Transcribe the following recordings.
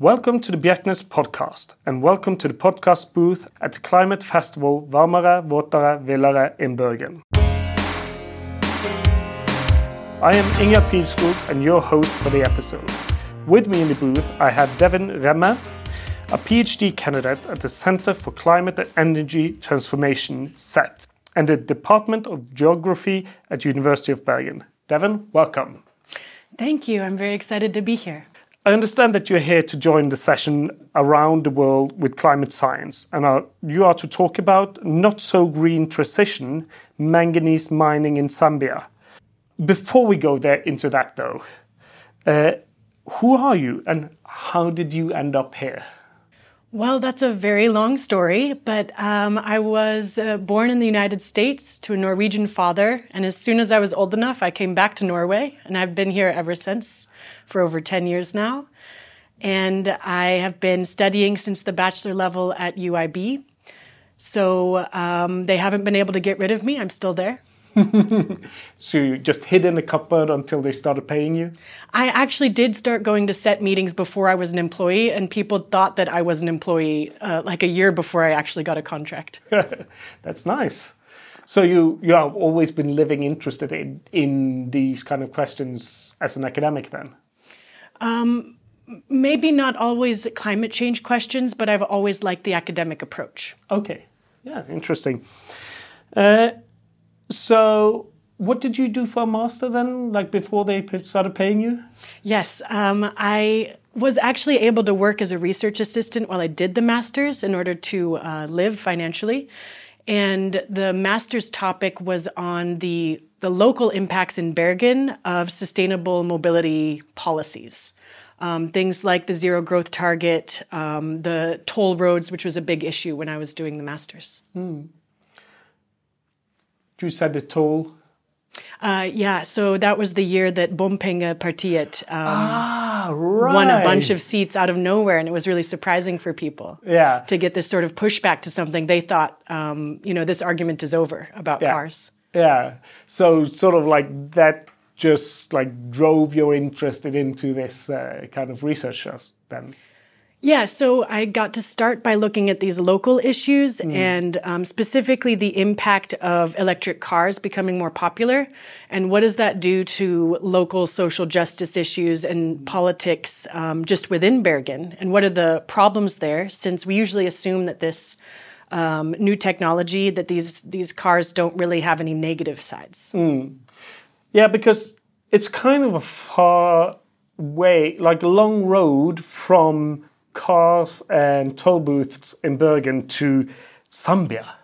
Welcome to the Bjerknes podcast, and welcome to the podcast booth at the climate festival Varmere, Våtere, Villere in Bergen. I am Ingjald Pilskog and your host for the episode. With me in the booth, I have Devyn Remme, a PhD candidate at the Center for Climate and Energy Transformation, CET, and the Department of Geography at University of Bergen. Devyn, welcome. Thank you. I'm very excited to be here. I understand that you're here to join the session around the world with climate science, and are, you are to talk about not so green transition, manganese mining in Zambia. Before we go there into that, though, uh, who are you and how did you end up here? Well, that's a very long story, but um, I was uh, born in the United States to a Norwegian father, and as soon as I was old enough, I came back to Norway, and I've been here ever since for over 10 years now. And I have been studying since the bachelor level at UIB. So um, they haven't been able to get rid of me, I'm still there. so you just hid in a cupboard until they started paying you? I actually did start going to set meetings before I was an employee, and people thought that I was an employee uh, like a year before I actually got a contract. That's nice. So you you have always been living interested in in these kind of questions as an academic then? Um, maybe not always climate change questions, but I've always liked the academic approach. Okay, yeah, interesting. Uh, so, what did you do for a master then, like before they started paying you? Yes, um, I was actually able to work as a research assistant while I did the master's in order to uh, live financially. And the master's topic was on the, the local impacts in Bergen of sustainable mobility policies. Um, things like the zero growth target, um, the toll roads, which was a big issue when I was doing the master's. Hmm you said the toll. Uh, yeah, so that was the year that Bompengepartiet um, ah, right. won a bunch of seats out of nowhere, and it was really surprising for people. Yeah. To get this sort of pushback to something they thought, um, you know, this argument is over about yeah. cars. Yeah. So sort of like that just like drove your interest into this uh, kind of research then. Yeah, so I got to start by looking at these local issues mm. and um, specifically the impact of electric cars becoming more popular. And what does that do to local social justice issues and mm. politics um, just within Bergen? And what are the problems there? Since we usually assume that this um, new technology, that these, these cars don't really have any negative sides. Mm. Yeah, because it's kind of a far way, like a long road from cars and toll booths in Bergen to Zambia?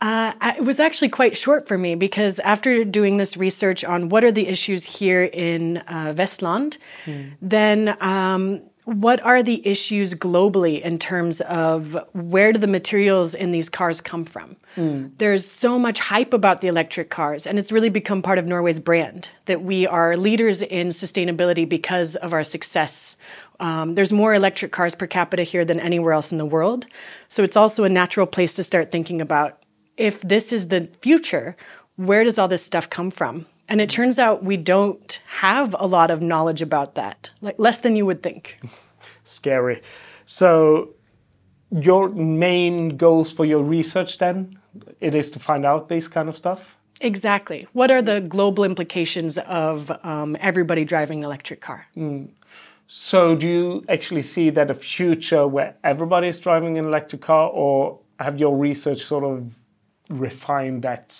Uh, it was actually quite short for me because after doing this research on what are the issues here in uh, Vestland, mm. then um, what are the issues globally in terms of where do the materials in these cars come from? Mm. There's so much hype about the electric cars, and it's really become part of Norway's brand that we are leaders in sustainability because of our success um, there's more electric cars per capita here than anywhere else in the world. So it's also a natural place to start thinking about if this is the future, where does all this stuff come from? And it turns out we don't have a lot of knowledge about that, like less than you would think. Scary. So, your main goals for your research then it is to find out this kind of stuff exactly what are the global implications of um, everybody driving an electric car mm. So, do you actually see that a future where everybody is driving an electric car, or have your research sort of refined that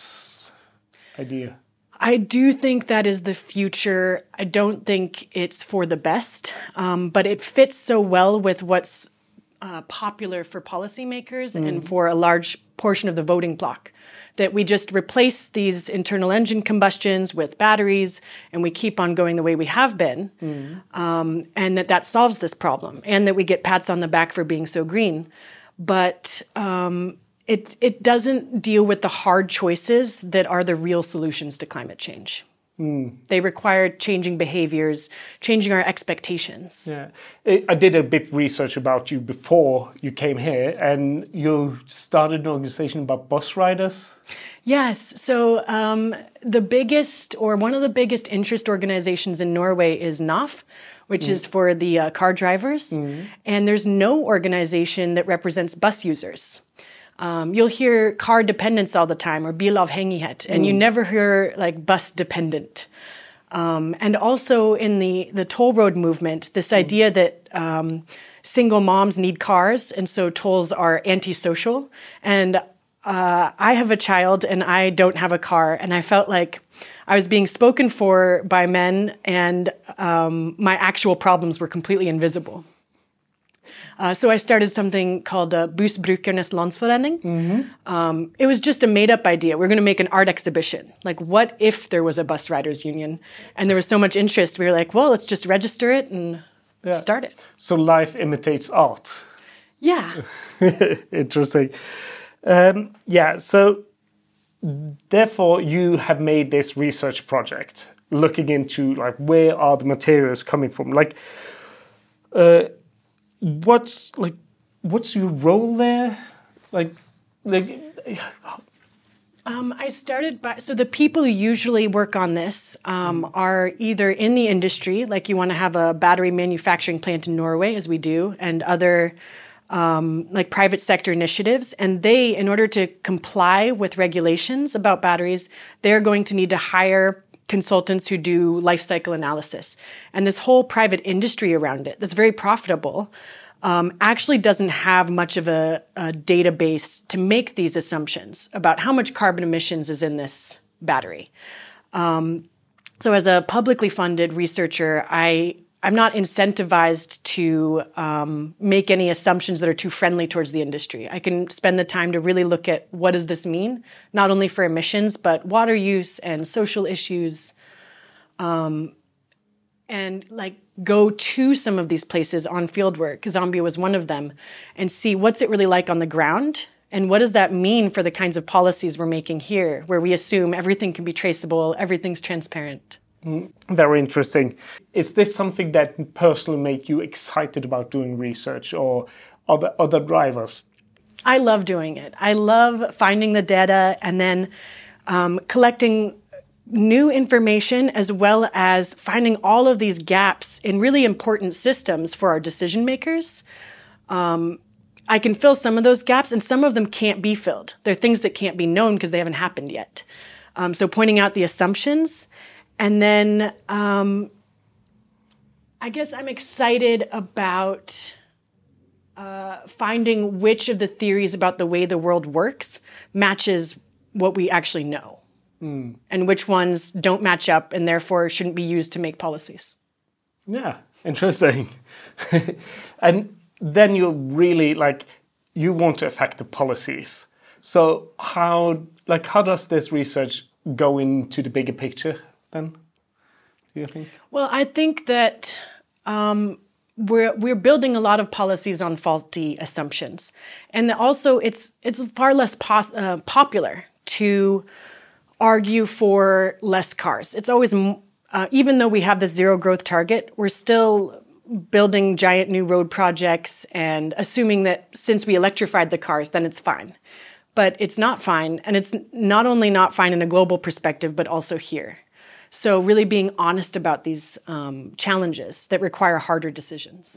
idea? I do think that is the future. I don't think it's for the best, um, but it fits so well with what's uh, popular for policymakers mm. and for a large portion of the voting bloc that we just replace these internal engine combustions with batteries and we keep on going the way we have been mm. um, and that that solves this problem and that we get pats on the back for being so green but um, it, it doesn't deal with the hard choices that are the real solutions to climate change Mm. They require changing behaviors, changing our expectations. Yeah, I did a bit research about you before you came here, and you started an organization about bus riders. Yes. So um, the biggest, or one of the biggest interest organizations in Norway is NAF, which is for the uh, car drivers. And there's no organization that represents bus users. Um, you'll hear car dependence all the time or bilavhengighet, and you never hear like bus dependent. Um, and also in the, the toll road movement, this idea that um, single moms need cars, and so tolls are antisocial. And uh, I have a child and I don't have a car, and I felt like I was being spoken for by men, and um, my actual problems were completely invisible. Uh, so I started something called uh, Bussbrukernes Landsforening. Um, it was just a made-up idea. We're going to make an art exhibition. Like, what if there was a bus riders union? And there was so much interest. We were like, well, let's just register it and start it. So life imitates art. Yeah. Interesting. Um, yeah. So therefore, you have made this research project looking into like where are the materials coming from, like. Uh, what's like what's your role there like like Um, I started by so the people who usually work on this um, are either in the industry, like you want to have a battery manufacturing plant in Norway, as we do, and other um, like private sector initiatives. And they, in order to comply with regulations about batteries, they're going to need to hire consultants who do life cycle analysis. And this whole private industry around it that's very profitable um, actually doesn't have much of a, a database to make these assumptions about how much carbon emissions is in this battery. Um, so, as a publicly funded researcher, I I'm not incentivized to um, make any assumptions that are too friendly towards the industry. I can spend the time to really look at what does this mean, not only for emissions but water use and social issues, um, and like go to some of these places on fieldwork. Zambia was one of them, and see what's it really like on the ground. And what does that mean for the kinds of policies we're making here, where we assume everything can be traceable, everything's transparent? Very interesting is this something that personally make you excited about doing research or other other drivers I love doing it. I love finding the data and then um, collecting new information as well as finding all of these gaps in really important systems for our decision makers. Um, I can fill some of those gaps, and some of them can't be filled. They're things that can't be known because they haven't happened yet. Um, so, pointing out the assumptions, and then um, I guess I'm excited about uh, finding which of the theories about the way the world works matches what we actually know, and which ones don't match up and therefore shouldn't be used to make policies. yeah interesting. And then you're really like you want to affect the policies. So how like how does this research go into the bigger picture then do you think Well, I think that um, we're we're building a lot of policies on faulty assumptions, and also it's it's far less pos- uh, popular to argue for less cars. It's always uh, even though we have the zero growth target, we're still building giant new road projects and assuming that since we electrified the cars, then it's fine. But it's not fine, and it's not only not fine in a global perspective, but also here. So, really being honest about these um, challenges that require harder decisions.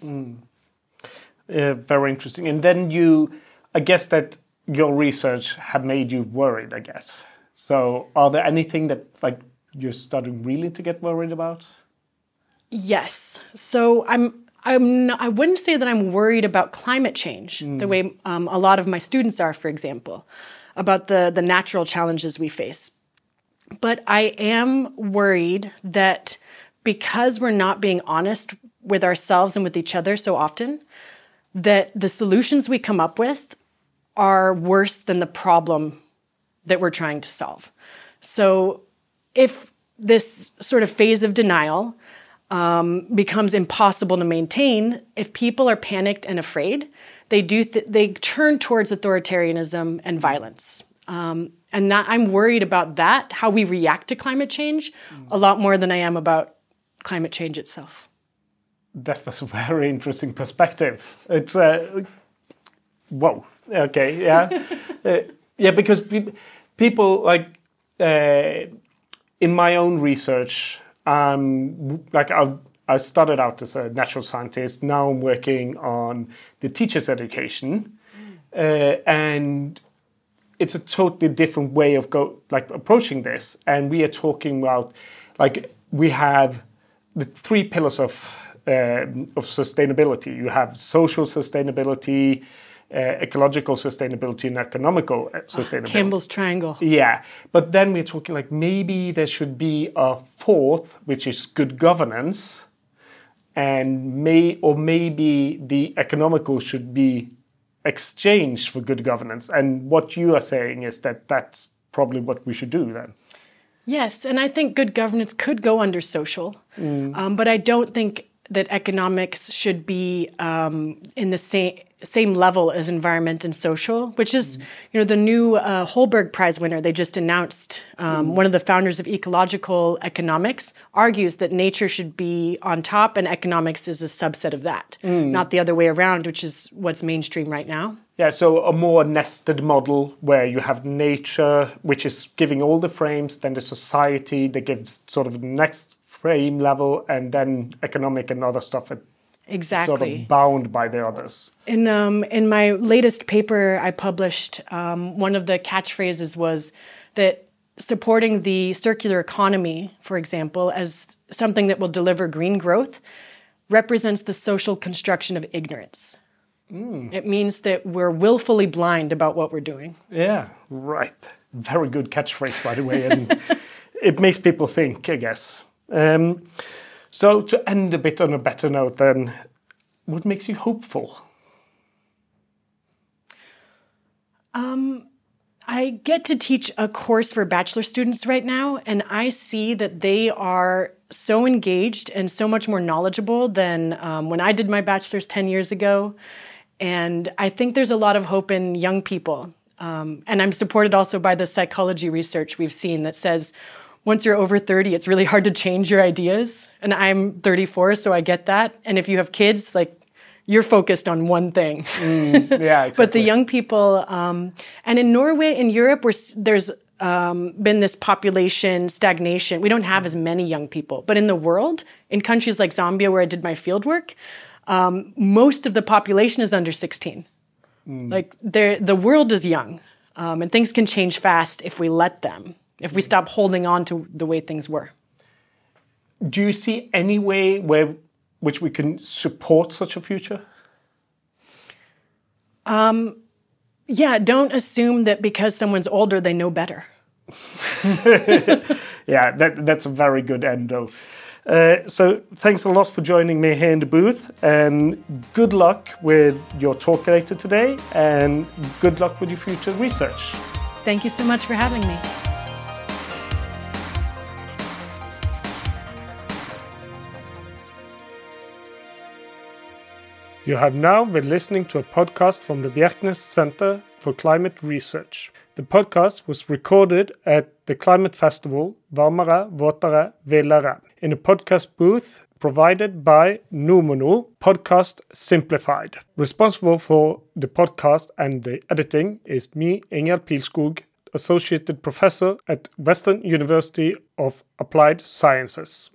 uh, very interesting. And then you, I guess that your research have made you worried. I guess. So, are there anything that like you're starting really to get worried about? Yes. So, I'm. I'm not, I wouldn't say that I'm worried about climate change the way um, a lot of my students are, for example, about the, the natural challenges we face. But I am worried that because we're not being honest with ourselves and with each other so often, that the solutions we come up with are worse than the problem that we're trying to solve. So if this sort of phase of denial um, becomes impossible to maintain, if people are panicked and afraid, they do th- they turn towards authoritarianism and violence. Um, and that, I'm worried about that, how we react to climate change, a lot more than I am about climate change itself. That was a very interesting perspective. It's uh, whoa. Okay, yeah, uh, yeah. Because pe- people like uh, in my own research, um, like I've I started out as a natural scientist. Now I'm working on the teacher's education, uh, and it's a totally different way of go like approaching this. And we are talking about like we have the three pillars of uh, of sustainability. You have social sustainability, uh, ecological sustainability, and economical uh, sustainability. Campbell's triangle. Yeah, but then we're talking like maybe there should be a fourth, which is good governance, and may or maybe the economical should be exchanged for good governance. And what you are saying is that that's probably what we should do then. Yes, and I think good governance could go under social, um, but I don't think that economics should be um, in the same same level as environment and social, which is you know the new uh, Holberg Prize winner they just announced. Um, One of the founders of ecological economics argues that nature should be on top and economics is a subset of that, not the other way around, which is what's mainstream right now. Yeah, so a more nested model where you have nature, which is giving all the frames, then the society that gives sort of the next frame level, and then economic and other stuff that Exactly. sort of bound by the others. In um, in my latest paper I published, um, one of the catchphrases was that supporting the circular economy, for example, as something that will deliver green growth, represents the social construction of ignorance. It means that we're willfully blind about what we're doing. Yeah, right. Very good catchphrase, by the way, and it makes people think, I guess. Um, so, to end a bit on a better note, then, what makes you hopeful? I get to teach a course for bachelor students right now, and I see that they are so engaged and so much more knowledgeable than um, when I did my bachelor's 10 years ago. And I think there's a lot of hope in young people. Um, and I'm supported also by the psychology research we've seen that says once you're over 30, it's really hard to change your ideas. And I'm 34, so I get that. And if you have kids, like you're focused on one thing. Yeah, exactly. But the young people, um, and in Norway, in Europe, where there's um, been this population stagnation. We don't have as many young people. But in the world, in countries like Zambia, where I did my field work, um, most of the population is under 16. Like they're- the world is young, um, and things can change fast if we let them. If we stop holding on to the way things were. Do you see any way where which we can support such a future? Yeah, don't assume that because someone's older, they know better. Yeah, that, that's a very good endo. Uh, so thanks a lot for joining me here in the booth, and good luck with your talk later today, and good luck with your future research. Thank you so much for having me. You have now been listening to a podcast from the Bjerknes Center for Climate Research. The podcast was recorded at the climate festival Varmere, Våtere, Villere in a podcast booth provided by Numono Podcast Simplified. Responsible for the podcast and the editing is me, Ingjald Pilskog, Associated Professor at Western University of Applied Sciences.